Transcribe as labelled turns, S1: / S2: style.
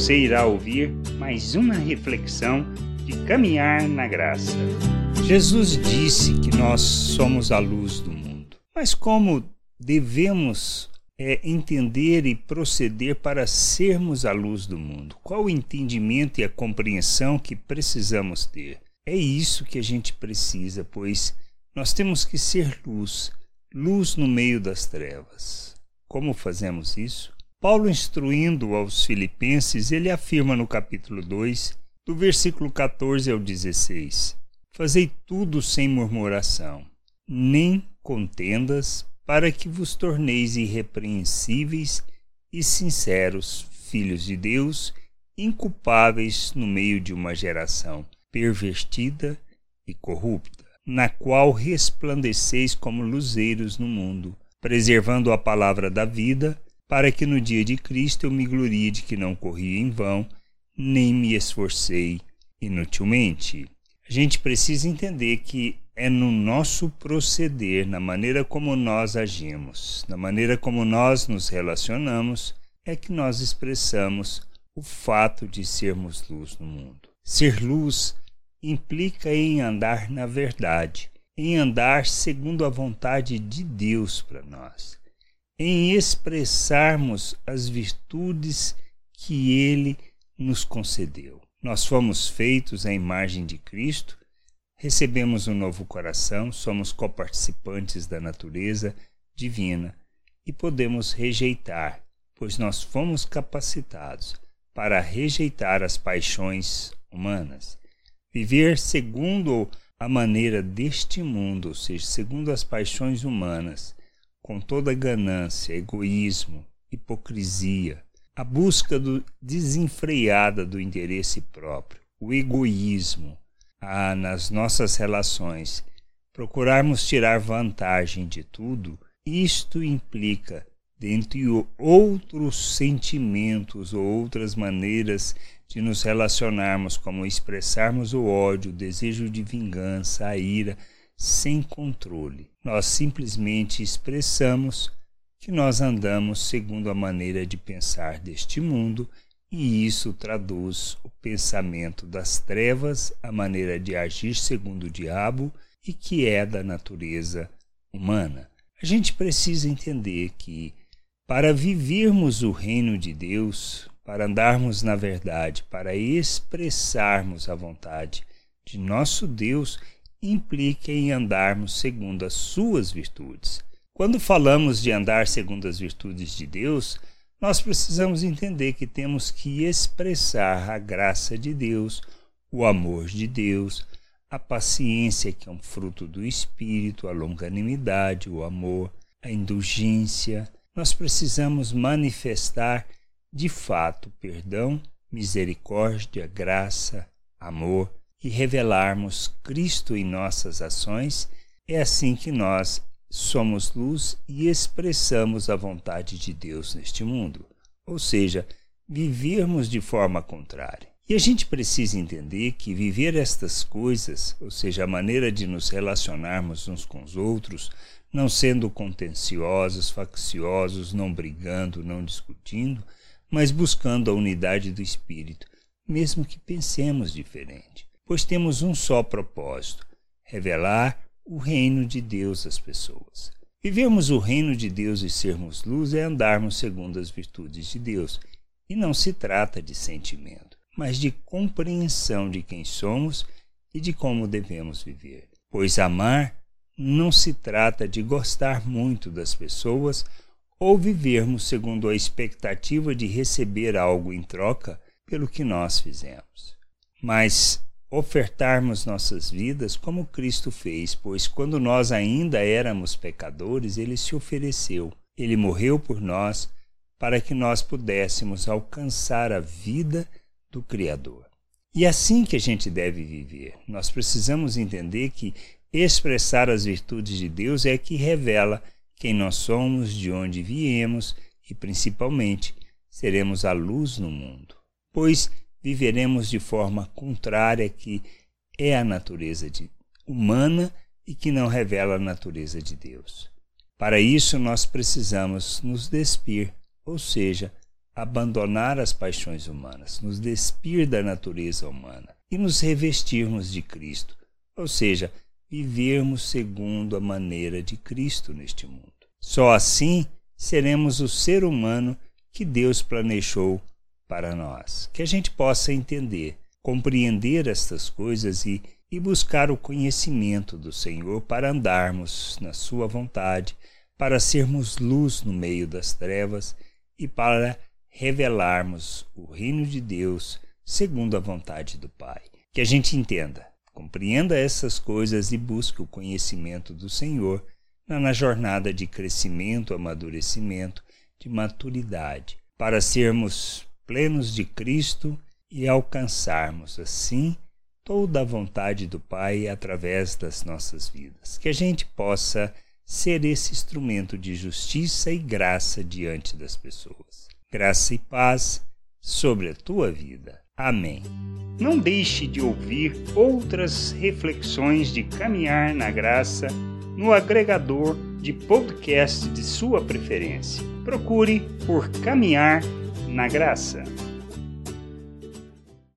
S1: Você irá ouvir mais uma reflexão de caminhar na graça. Jesus disse que nós somos a luz do mundo. Mas como devemos é, entender e proceder para sermos a luz do mundo? Qual o entendimento e a compreensão que precisamos ter? É isso que a gente precisa, pois nós temos que ser luz, luz no meio das trevas. Como fazemos isso? Paulo, instruindo aos Filipenses, ele afirma no capítulo 2, do versículo 14 ao 16: Fazei tudo sem murmuração, nem contendas, para que vos torneis irrepreensíveis e sinceros, filhos de Deus, inculpáveis no meio de uma geração pervertida e corrupta, na qual resplandeceis como luzeiros no mundo, preservando a palavra da vida para que no dia de Cristo eu me glorie de que não corri em vão, nem me esforcei inutilmente. A gente precisa entender que é no nosso proceder, na maneira como nós agimos, na maneira como nós nos relacionamos, é que nós expressamos o fato de sermos luz no mundo. Ser luz implica em andar na verdade, em andar segundo a vontade de Deus para nós em expressarmos as virtudes que Ele nos concedeu. Nós fomos feitos à imagem de Cristo, recebemos um novo coração, somos coparticipantes da natureza divina e podemos rejeitar, pois nós fomos capacitados para rejeitar as paixões humanas. Viver segundo a maneira deste mundo, ou seja, segundo as paixões humanas, com toda ganância, egoísmo, hipocrisia, a busca do, desenfreada do interesse próprio, o egoísmo. Ah, nas nossas relações, procurarmos tirar vantagem de tudo, isto implica, dentre outros sentimentos ou outras maneiras de nos relacionarmos, como expressarmos o ódio, o desejo de vingança, a ira, sem controle. Nós simplesmente expressamos que nós andamos segundo a maneira de pensar deste mundo e isso traduz o pensamento das trevas, a maneira de agir segundo o diabo e que é da natureza humana. A gente precisa entender que para vivermos o reino de Deus, para andarmos na verdade, para expressarmos a vontade de nosso Deus, implica em andarmos segundo as suas virtudes. Quando falamos de andar segundo as virtudes de Deus, nós precisamos entender que temos que expressar a graça de Deus, o amor de Deus, a paciência, que é um fruto do Espírito, a longanimidade, o amor, a indulgência. Nós precisamos manifestar de fato perdão, misericórdia, graça, amor e revelarmos Cristo em nossas ações, é assim que nós somos luz e expressamos a vontade de Deus neste mundo. Ou seja, vivermos de forma contrária. E a gente precisa entender que viver estas coisas, ou seja, a maneira de nos relacionarmos uns com os outros, não sendo contenciosos, facciosos, não brigando, não discutindo, mas buscando a unidade do espírito, mesmo que pensemos diferente pois temos um só propósito: revelar o reino de Deus às pessoas. Vivermos o reino de Deus e sermos luz é andarmos segundo as virtudes de Deus. E não se trata de sentimento, mas de compreensão de quem somos e de como devemos viver. Pois amar não se trata de gostar muito das pessoas ou vivermos segundo a expectativa de receber algo em troca pelo que nós fizemos. Mas ofertarmos nossas vidas como Cristo fez, pois quando nós ainda éramos pecadores, ele se ofereceu. Ele morreu por nós para que nós pudéssemos alcançar a vida do Criador. E é assim que a gente deve viver. Nós precisamos entender que expressar as virtudes de Deus é que revela quem nós somos, de onde viemos e, principalmente, seremos a luz no mundo. Pois viveremos de forma contrária que é a natureza de, humana e que não revela a natureza de Deus. Para isso, nós precisamos nos despir, ou seja, abandonar as paixões humanas, nos despir da natureza humana e nos revestirmos de Cristo, ou seja, vivermos segundo a maneira de Cristo neste mundo. Só assim seremos o ser humano que Deus planejou para nós. Que a gente possa entender, compreender estas coisas e, e buscar o conhecimento do Senhor para andarmos na Sua vontade, para sermos luz no meio das trevas e para revelarmos o reino de Deus segundo a vontade do Pai. Que a gente entenda, compreenda essas coisas e busque o conhecimento do Senhor na jornada de crescimento, amadurecimento, de maturidade, para sermos plenos de Cristo e alcançarmos, assim, toda a vontade do Pai através das nossas vidas. Que a gente possa ser esse instrumento de justiça e graça diante das pessoas. Graça e paz sobre a tua vida. Amém. Não deixe de ouvir outras reflexões de caminhar na graça no agregador de podcast de sua preferência. Procure por Caminhar na graça.